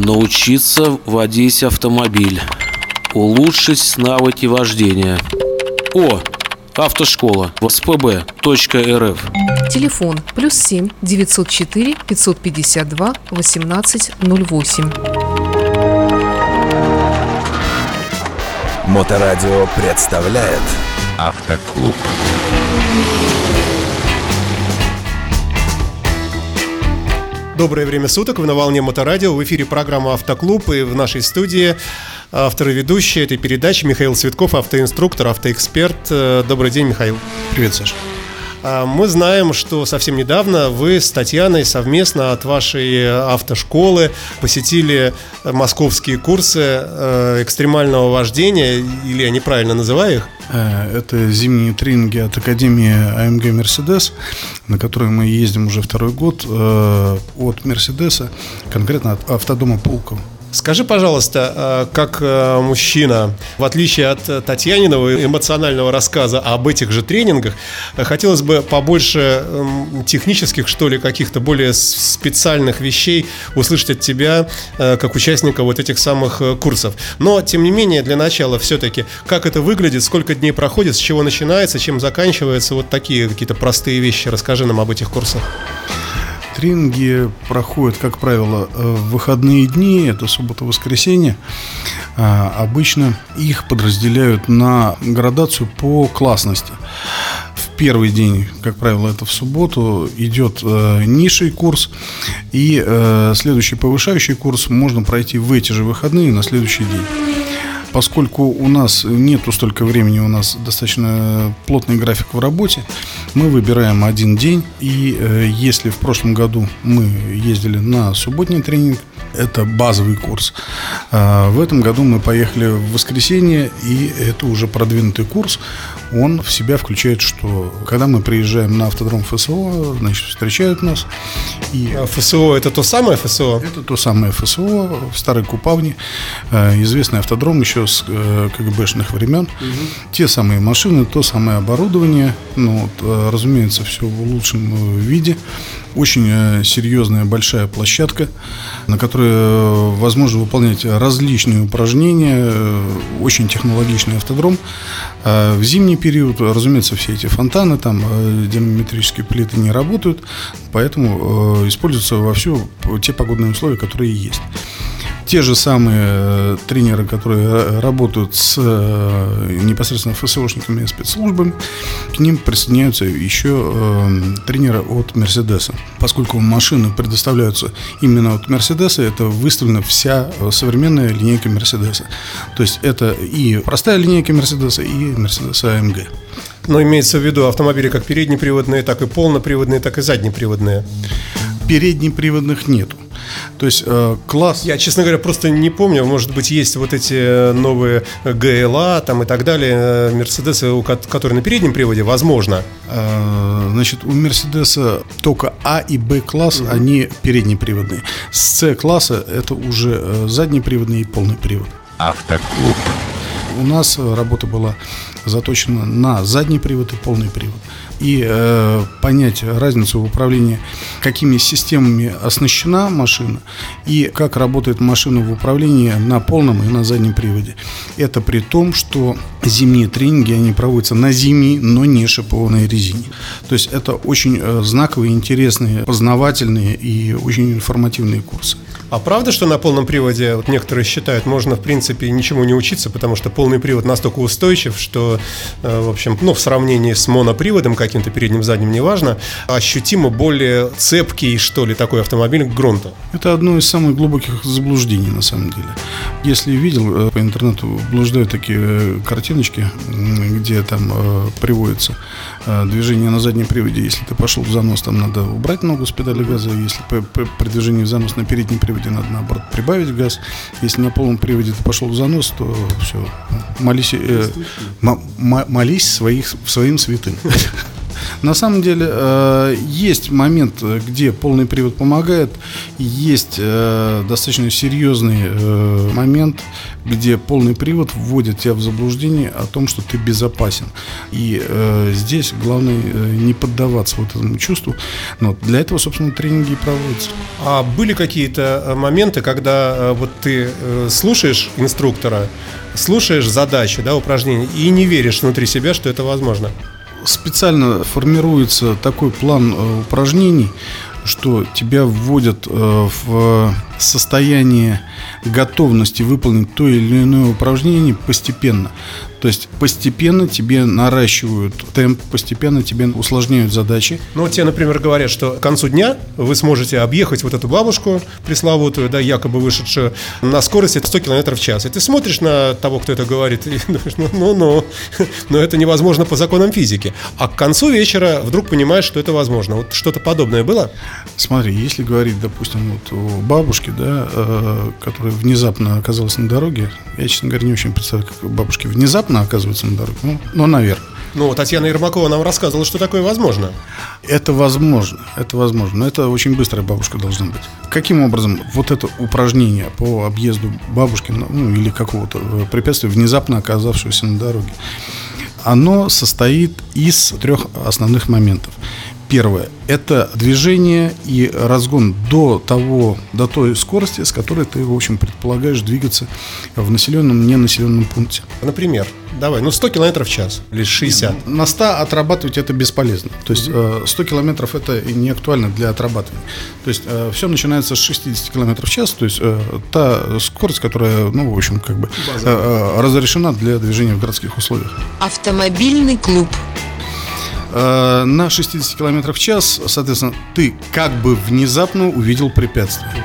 Научиться водить автомобиль. Улучшить навыки вождения. О, автошкола. СПБ.рф. Телефон плюс 7 904 552 1808. Моторадио представляет Автоклуб. Доброе время суток, вы на волне Моторадио, в эфире программа «Автоклуб» и в нашей студии автор и ведущий этой передачи Михаил Цветков, автоинструктор, автоэксперт. Э, Добрый день, Михаил. Привет, Саша. А, Мы знаем, что совсем недавно вы с Татьяной совместно от вашей автошколы посетили московские курсы э, экстремального вождения, или я неправильно называю их? Э, Это зимние тренинги от Академии АМГ «Мерседес», на которые мы ездим уже второй год э, от «Мерседеса», конкретно от автодома Пулково. Скажи, пожалуйста, э, как э, мужчина, в отличие от э, Татьяниного эмоционального рассказа об этих же тренингах, хотелось бы побольше эм, технических, что ли, каких-то более специальных вещей услышать от тебя, как участника вот этих самых курсов. Но, тем не менее, для начала все-таки, как это выглядит, сколько дней проходит, с чего начинается, чем заканчивается, вот такие какие-то простые вещи. Расскажи нам об этих курсах. Тренинги проходят, как правило, э, в выходные дни, это суббота-воскресенье. А, Обычно их подразделяют на градацию по классности. В первый день, как правило, это в субботу, идет э, низший курс, и э, следующий повышающий курс можно пройти в эти же выходные на следующий день. Поскольку у нас нету столько времени, у нас достаточно плотный график в работе, мы выбираем один день. И э, если в прошлом году мы ездили на субботний тренинг, это базовый курс. а в этом году мы поехали в воскресенье, и это уже продвинутый курс. Он в себя включает, что когда мы приезжаем на автодром ФСО, значит, встречают нас. И А ФСО это то самое ФСО? это то самое ФСО в Старой Купавне, э, известный автодром еще с э, КГБшных времен. Те самые машины, то самое оборудование, ну, вот, э, разумеется, все в лучшем э, виде. Очень э, серьезная большая площадка, на которой возможно выполнять различные упражнения, очень технологичный автодром. А В зимний период, разумеется, все эти фонтаны, там динамометрические плиты не работают, поэтому используются вовсю те погодные условия, которые есть. Те же самые э, тренеры, которые ра- работают с э, непосредственно ФСОшниками и спецслужбами, к ним присоединяются еще э, тренеры от Мерседеса. Поскольку машины предоставляются именно от Мерседеса, это выставлена вся э, современная линейка Мерседеса. То есть это и простая линейка Мерседеса, и Мерседес АМГ. Но имеется в виду автомобили как переднеприводные, так и полноприводные, так и заднеприводные. Переднеприводных нету. То есть э, класс... Я, честно говоря, просто не помню, может быть, есть вот эти э, новые ГЛА там и так далее, э, Мерседесы, которые на переднем приводе, возможно. Э, Значит, у Мерседеса только А и Б класс, они переднеприводные. С С класса это уже э, заднеприводный и полный привод. Автоклуб. У нас работа была заточена на задний привод и полный привод. И э, понять разницу в управлении, какими системами оснащена машина и как работает машина в управлении на полном и на заднем приводе. Это при том, что зимние тренинги, они проводятся на зимней, но не шипованной резине. То есть это очень э, знаковые, интересные, познавательные и очень информативные курсы. А правда, что на полном приводе, вот некоторые считают, можно, в принципе, ничему не учиться, потому что полный привод настолько устойчив, что, э, в общем, ну, в сравнении с моноприводом каким-то передним, задним, неважно, ощутимо более цепкий, что ли, такой автомобиль к грунту. Это одно из самых глубоких заблуждений на самом деле. Если видел, э, по интернету блуждают такие э, картиночки, где там приводится движение на заднем приводе. Если ты пошел в занос, там надо убрать ногу с педали газа. Если при движении в занос на переднем приводе надо наоборот прибавить газ. Если на полном приводе ты пошел в занос, то все, молись, э, молись своих, своим святым. На самом деле э, есть момент, где полный привод помогает, есть э, достаточно серьезный э, момент, где полный привод вводит тебя в заблуждение о том, что ты безопасен. И э, здесь главное э, не поддаваться вот этому чувству. Но для этого, собственно, тренинги и проводятся. А были какие-то э, моменты, когда э, вот ты э, слушаешь инструктора, слушаешь задачи, да, упражнения, и не веришь внутри себя, что это возможно? Специально формируется такой план э, упражнений, что тебя вводят э, в состояние готовности выполнить то или иное упражнение постепенно. То есть постепенно тебе наращивают темп, постепенно тебе усложняют задачи. Ну, вот тебе, например, говорят, что к концу дня вы сможете объехать вот эту бабушку пресловутую, да, якобы вышедшую на скорости 100 км в час. И ты смотришь на того, кто это говорит, и думаешь, ну, ну, ну, но это невозможно по законам физики. А к концу вечера вдруг понимаешь, что это возможно. Вот что-то подобное было? Смотри, если говорить, допустим, вот о бабушке, да, э, которая внезапно оказалась на дороге, я, честно говоря, не очень представляю, как бабушки внезапно оказываются на дороге. Ну, ну наверное. Ну, Татьяна Ермакова нам рассказывала, что такое возможно. Это возможно, это возможно, но это очень быстрая бабушка должна быть. Каким образом вот это упражнение по объезду бабушки, ну или какого-то э, препятствия, внезапно оказавшегося на дороге, оно состоит из трех основных моментов. Первое – это движение и разгон до того, до той скорости, с которой ты, в общем, предполагаешь двигаться в населенном, ненаселенном пункте. Например, давай, ну 100 километров в час или 60. На 100 отрабатывать это бесполезно. То есть э, 100 километров это не актуально для отрабатывания. То есть э, все начинается с 60 километров в час, то есть э, та скорость, которая, ну, в общем, как бы э, э, разрешена для движения в городских условиях. Автомобильный клуб. Э, на 60 км в час, соответственно, ты как бы внезапно увидел препятствие.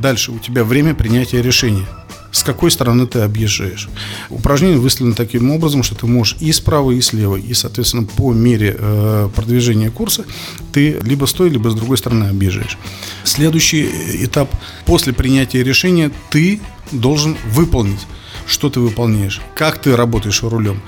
Дальше у тебя время принятия решения. С какой стороны ты объезжаешь. Упражнение выставлено таким образом, что ты можешь и справа, и слева. И, соответственно, по мере э, продвижения курса ты либо с той, либо с другой стороны объезжаешь. Следующий этап. После принятия решения ты должен выполнить что ты выполняешь, как ты работаешь рулем,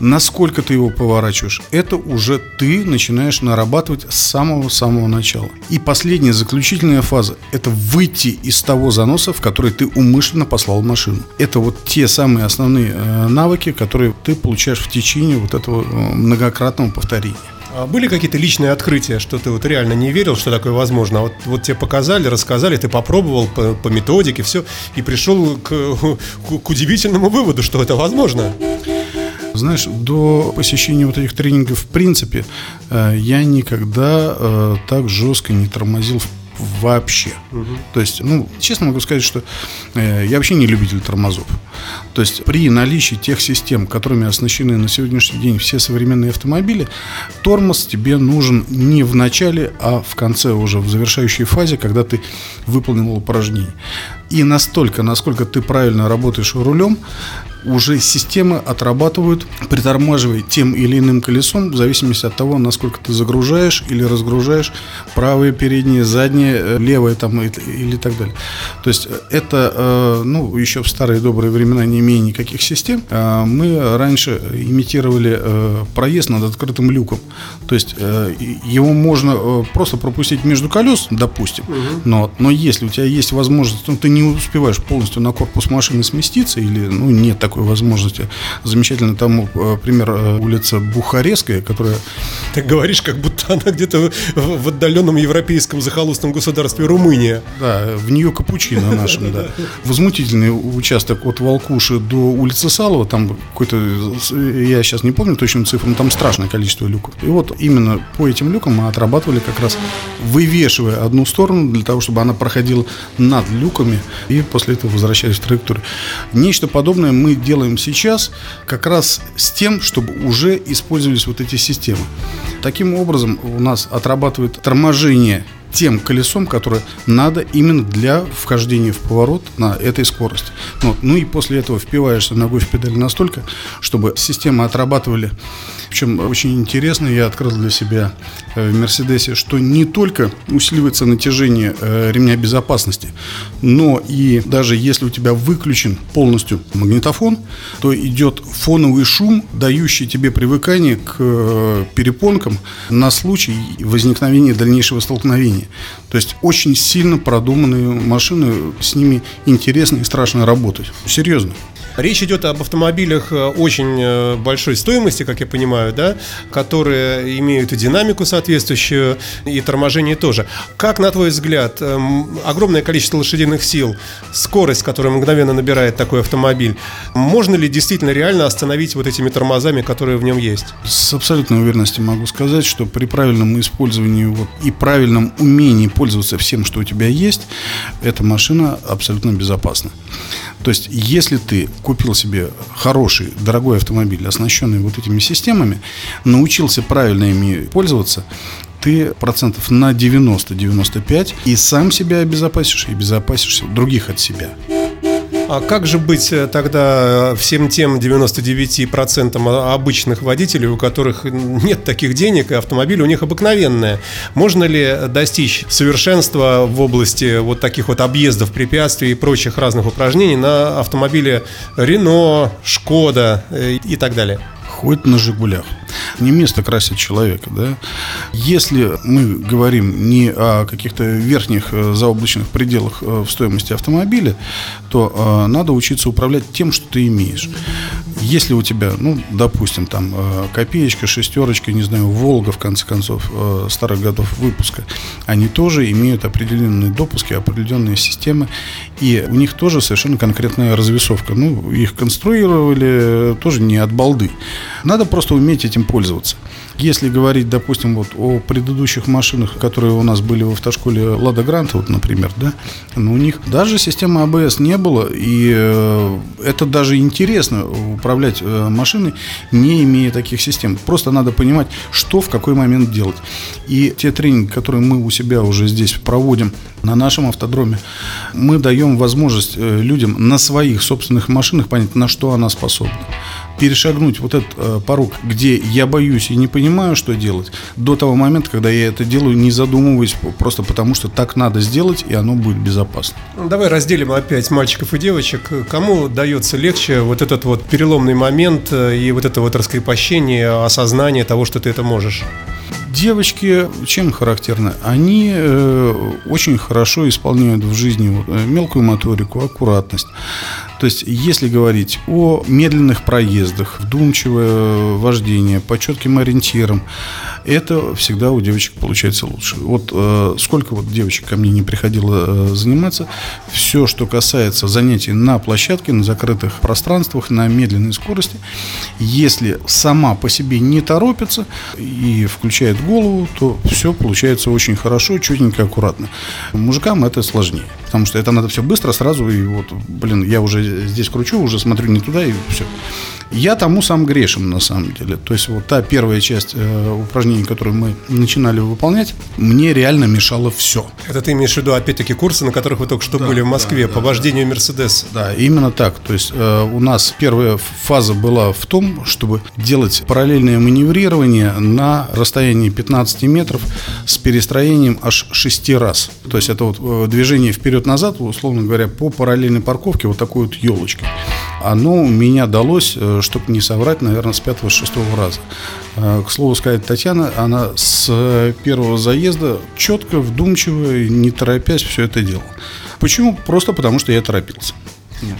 насколько ты его поворачиваешь, это уже ты начинаешь нарабатывать с самого-самого начала. И последняя, заключительная фаза – это выйти из того заноса, в который ты умышленно послал машину. Это вот те самые основные э, навыки, которые ты получаешь в течение вот этого э, многократного повторения. А были какие-то личные открытия, что ты вот реально не верил, что такое возможно? А вот, вот тебе показали, рассказали, ты попробовал по, по методике, все, и пришел к, к, к удивительному выводу, что это возможно. Знаешь, до посещения вот этих тренингов, в принципе, э, я никогда э, так жестко не тормозил в вообще. Угу. То есть, ну, честно могу сказать, что э, я вообще не любитель тормозов. То есть, при наличии тех систем, которыми оснащены на сегодняшний день все современные автомобили, тормоз тебе нужен не в начале, а в конце уже, в завершающей фазе, когда ты выполнил упражнение. И настолько, насколько ты правильно работаешь рулем, уже системы отрабатывают, притормаживая тем или иным колесом, в зависимости от того, насколько ты загружаешь или разгружаешь правое, переднее, заднее, э, левое там или так далее. То есть э, это, э, ну, еще в старые добрые времена, не имея никаких систем, мы раньше имитировали проезд над открытым люком. То есть его можно просто пропустить между колес, допустим, угу. но, но если у тебя есть возможность, ну, ты не успеваешь полностью на корпус машины сместиться или, ну, нет такой такой возможности. Замечательно тому э, пример э, улица Бухарестская, которая... Ты говоришь, как будто она где-то в отдаленном европейском захолустном государстве Румыния. Да, в нее капучино нашем, да. Возмутительный участок от Волкуши до улицы Салова, там какой-то, я сейчас не помню точную цифру, но там страшное количество люков. И вот именно по этим люкам мы отрабатывали как раз вывешивая одну сторону для того, чтобы она проходила над люками и после этого возвращались в траекторию. Нечто подобное мы делаем сейчас как раз с тем, чтобы уже использовались вот эти системы. Таким образом у нас отрабатывает торможение тем колесом, которое надо именно для вхождения в поворот на этой скорости. Вот. ну и после этого впиваешься ногой в педаль настолько, чтобы системы отрабатывали. Причем очень интересно, я открыл для себя в Мерседесе, что не только усиливается натяжение э, ремня безопасности, но и даже если у тебя выключен полностью магнитофон, то идет фоновый шум, дающий тебе привыкание к э, перепонкам на случай возникновения дальнейшего столкновения. То есть очень сильно продуманные машины, с ними интересно и страшно работать. Серьезно. Речь идет об автомобилях э, очень э, большой стоимости, как я понимаю, да, которые имеют и динамику соответствующую, и торможение тоже. Как, на твой взгляд, эм, огромное количество лошадиных сил, скорость, которую мгновенно набирает такой автомобиль, можно ли действительно реально остановить вот этими тормозами, которые в нем есть? С абсолютной уверенностью могу сказать, что при правильном использовании вот, и правильном умении пользоваться всем, что у тебя есть, эта машина абсолютно безопасна. То есть, если ты купил себе хороший, дорогой автомобиль, оснащенный вот этими системами, научился правильно ими пользоваться, ты процентов на 90-95 и сам себя обезопасишь, и безопасишь других от себя. А как же быть э, тогда всем тем 99% обычных водителей, у которых нет таких денег, и автомобиль у них обыкновенная? Можно ли достичь совершенства в области вот таких вот объездов, препятствий и прочих разных упражнений на автомобиле Рено, Шкода э, и так далее? Хоть на «Жигулях». Не место красит человека, да. Если мы говорим не о каких-то верхних э, заоблачных пределах э, в стоимости автомобиля, то э, надо учиться управлять тем, что ты имеешь. Если у тебя, ну, допустим, там копеечка, шестерочка, не знаю, Волга, в конце концов, старых годов выпуска, они тоже имеют определенные допуски, определенные системы, и у них тоже совершенно конкретная развесовка. Ну, их конструировали тоже не от балды. Надо просто уметь этим пользоваться. Если говорить, допустим, вот о предыдущих машинах, которые у нас были в автошколе Лада Гранта, вот, например, да, но у них даже системы АБС не было, и э, это даже интересно управлять э, машиной, не имея таких систем. Просто надо понимать, что в какой момент делать. И те тренинги, которые мы у себя уже здесь проводим на нашем автодроме, мы даем возможность э, людям на своих собственных машинах понять, на что она способна перешагнуть вот этот э, порог, где я боюсь и не понимаю, что делать, до того момента, когда я это делаю, не задумываясь, просто потому что так надо сделать, и оно будет безопасно. Ну, давай разделим опять мальчиков и девочек. Кому дается легче вот этот вот переломный момент э, и вот это вот раскрепощение, осознание того, что ты это можешь? Девочки чем характерны? Они э, очень хорошо исполняют в жизни вот, э, мелкую моторику, аккуратность. То есть, если говорить о медленных проездах, вдумчивое вождение, по четким ориентирам, это всегда у девочек получается лучше. Вот э, сколько вот девочек ко мне не приходило э, заниматься, все, что касается занятий на площадке, на закрытых пространствах, на медленной скорости, если сама по себе не торопится и включает голову, то все получается очень хорошо, четенько, аккуратно. Мужикам это сложнее, потому что это надо все быстро, сразу, и вот, блин, я уже здесь кручу, уже смотрю не туда и все. Я тому сам грешен, на самом деле. То есть вот та первая часть э, упражнений, которые мы начинали выполнять, мне реально мешало все. Это ты имеешь в виду, опять-таки, курсы, на которых вы только что Да, были в Москве да, по да, вождению Мерседеса? Да, именно так. То есть э, у нас первая фаза была в том, чтобы делать параллельное маневрирование на расстоянии 15 метров с перестроением аж 6 раз. То есть это вот э, движение вперед-назад, условно говоря, по параллельной парковке вот такой вот елочкой. Оно меня далось, э, чтобы не соврать, наверное, с пятого-шестого раза. Э, К слову сказать, Татьяна, она с первого заезда четко, вдумчиво, не торопясь все это делала. Почему? Просто потому, что я торопился.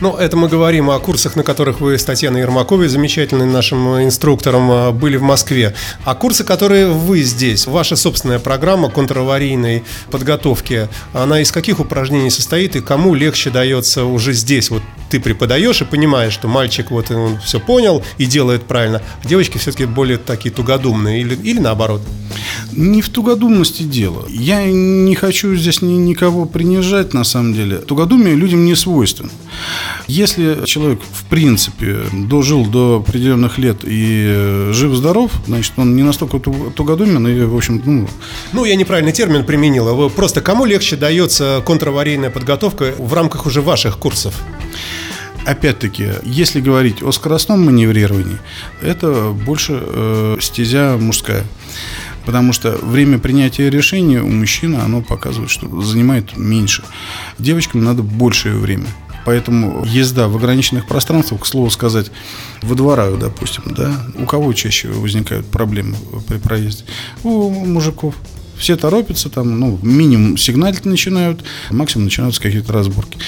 Ну, это мы говорим о курсах, на которых вы с Татьяной Ермаковой, замечательным нашим инструктором, а, были в Москве. А курсы, которые вы здесь, ваша собственная программа контраварийной подготовки, она из каких упражнений состоит и кому легче дается уже здесь? Вот ты преподаешь и понимаешь, что мальчик вот он все понял и делает правильно, а девочки все-таки более такие тугодумные или, или наоборот? Не в тугодумности дело. Я не хочу здесь ни, никого принижать, на самом деле. Тугодумие людям не свойственно. Если человек, в принципе, дожил до определенных лет и э, жив-здоров, значит, он не настолько ту- тугодумен и, в общем, ну, Ну, я неправильный термин применил. Вы Просто кому легче дается контраварийная подготовка в рамках уже ваших курсов? Опять-таки, если говорить о скоростном маневрировании, это больше э, стезя мужская. Потому что время принятия решения у мужчины, оно показывает, что занимает меньше. Девочкам надо большее время. Поэтому езда в ограниченных пространствах, к слову сказать, во дворах, допустим, да, у кого чаще возникают проблемы при проезде? У мужиков. Все торопятся, там, ну, минимум сигналить начинают, максимум начинаются какие-то разборки.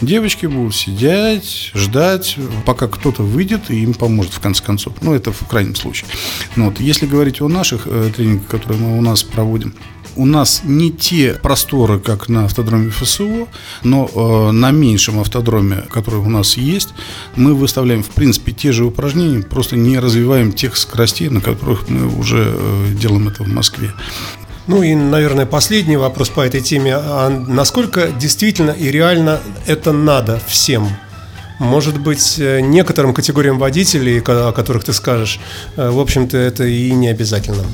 Девочки будут сидеть, ждать, пока кто-то выйдет и им поможет, в конце концов. Ну, это в крайнем случае. Но вот если говорить о наших э, тренингах, которые мы у нас проводим, у нас не те просторы, как на автодроме ФСО, но э, на меньшем автодроме, который у нас есть, мы выставляем, в принципе, те же упражнения, просто не развиваем тех скоростей, на которых мы уже э, делаем это в Москве. Ну и, наверное, последний вопрос по этой теме. А насколько действительно и реально это надо всем? Может быть, э, некоторым категориям водителей, о которых ты скажешь, э, в общем-то, это и не обязательно.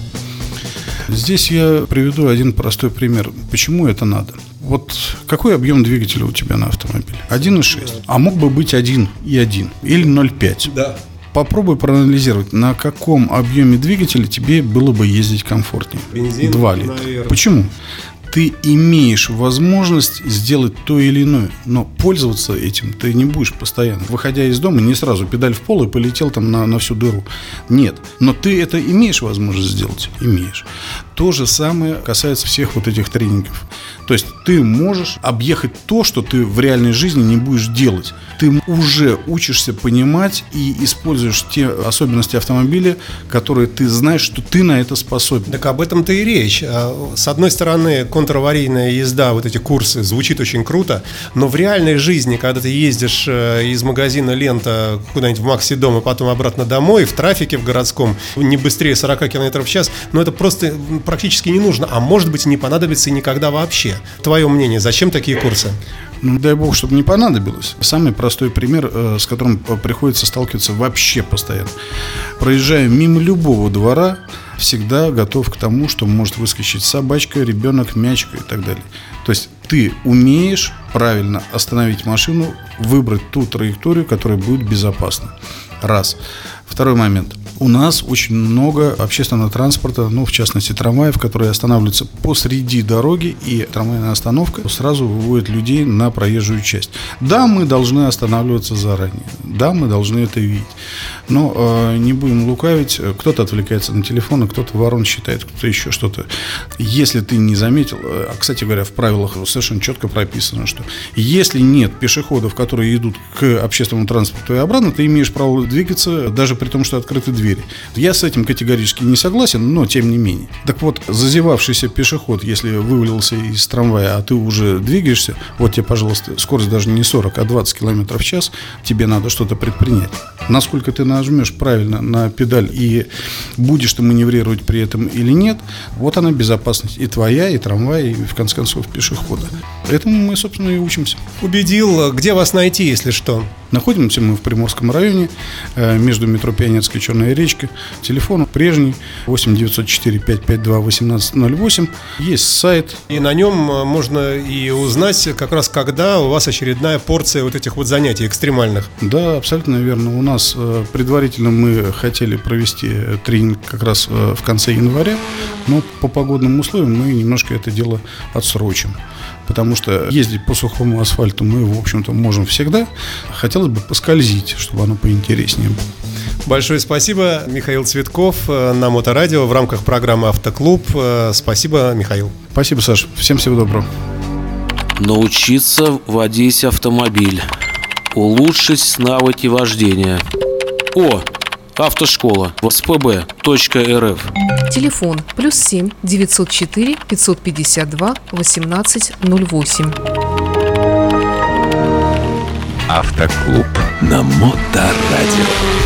Здесь я приведу один простой пример. Почему это надо? Вот какой объем двигателя у тебя на автомобиле? 1,6. А мог бы быть 1 и 1 или 0,5. Да. Попробуй проанализировать, на каком объеме двигателя тебе было бы ездить комфортнее. Бензин, 2 литра. наверное. Почему? Ты имеешь возможность сделать то или иное, но пользоваться этим ты не будешь постоянно. Выходя из дома, не сразу педаль в пол и полетел там на, на всю дыру. Нет. Но ты это имеешь возможность сделать? Имеешь. То же самое касается всех вот этих тренингов. То есть ты можешь объехать то, что ты в реальной жизни не будешь делать. Ты уже учишься понимать и используешь те особенности автомобиля, которые ты знаешь, что ты на это способен. Так об этом-то и речь. А, С одной стороны, контраварийная езда, вот эти курсы, звучит очень круто, но в реальной жизни, когда ты ездишь э, из магазина «Лента» куда-нибудь в Макси-дом и потом обратно домой, в трафике в городском, не быстрее 40 км в час, ну это просто практически не нужно, а может быть и не понадобится никогда вообще. Твое мнение, зачем такие курсы? Ну, дай бог, чтобы не понадобилось. Самый простой пример, э, с которым э, приходится сталкиваться вообще постоянно. Проезжая мимо любого двора, всегда готов к тому, что может выскочить собачка, ребенок, мячка и так далее. То есть ты умеешь правильно остановить машину, выбрать ту траекторию, которая будет безопасна. Раз. Второй момент. У нас очень много общественного транспорта, ну, в частности, трамваев, которые останавливаются посреди дороги, и трамвайная остановка сразу выводит людей на проезжую часть. Да, мы должны останавливаться заранее. Да, мы должны это видеть. Но э, не будем лукавить. Кто-то отвлекается на телефон, а кто-то ворон считает, кто-то еще что-то. Если ты не заметил, э, а, кстати говоря, в правилах совершенно четко прописано, что если нет пешеходов, которые идут к общественному транспорту и обратно, ты имеешь право двигаться, даже при том, что открыты двери. Я с этим категорически не согласен, но тем не менее. Так вот, зазевавшийся пешеход, если вывалился из трамвая, а ты уже двигаешься, вот тебе, пожалуйста, скорость даже не 40, а 20 км в час, тебе надо что-то предпринять. Насколько ты нажмешь правильно на педаль и будешь ты маневрировать при этом или нет, вот она безопасность и твоя, и трамвая, и в конце концов пешехода. Этому мы, собственно, и учимся. Убедил, где вас найти, если что? Находимся мы в Приморском районе, э, между метро Пионерская и Черная речка. Телефон прежний 8 904 552 1808. Есть сайт. И на нем э, можно и узнать, как раз когда у вас очередная порция вот этих вот занятий экстремальных. Да, абсолютно верно. У нас э, предварительно мы хотели провести тренинг как раз в конце января, но по погодным условиям мы немножко это дело отсрочим. Потому что ездить по сухому асфальту мы, в общем-то, можем всегда. Хотелось бы поскользить, чтобы оно поинтереснее было. Большое спасибо, Михаил Цветков э, на Моторадио в рамках программы «Автоклуб». Э, Спасибо, Михаил. Спасибо, Саш. Всем всего доброго. Научиться водить автомобиль. Улучшить навыки вождения. О, автошкола. ВСПБ.рф. Телефон плюс 7 904 552 1808. Автоклуб. На Моторадио.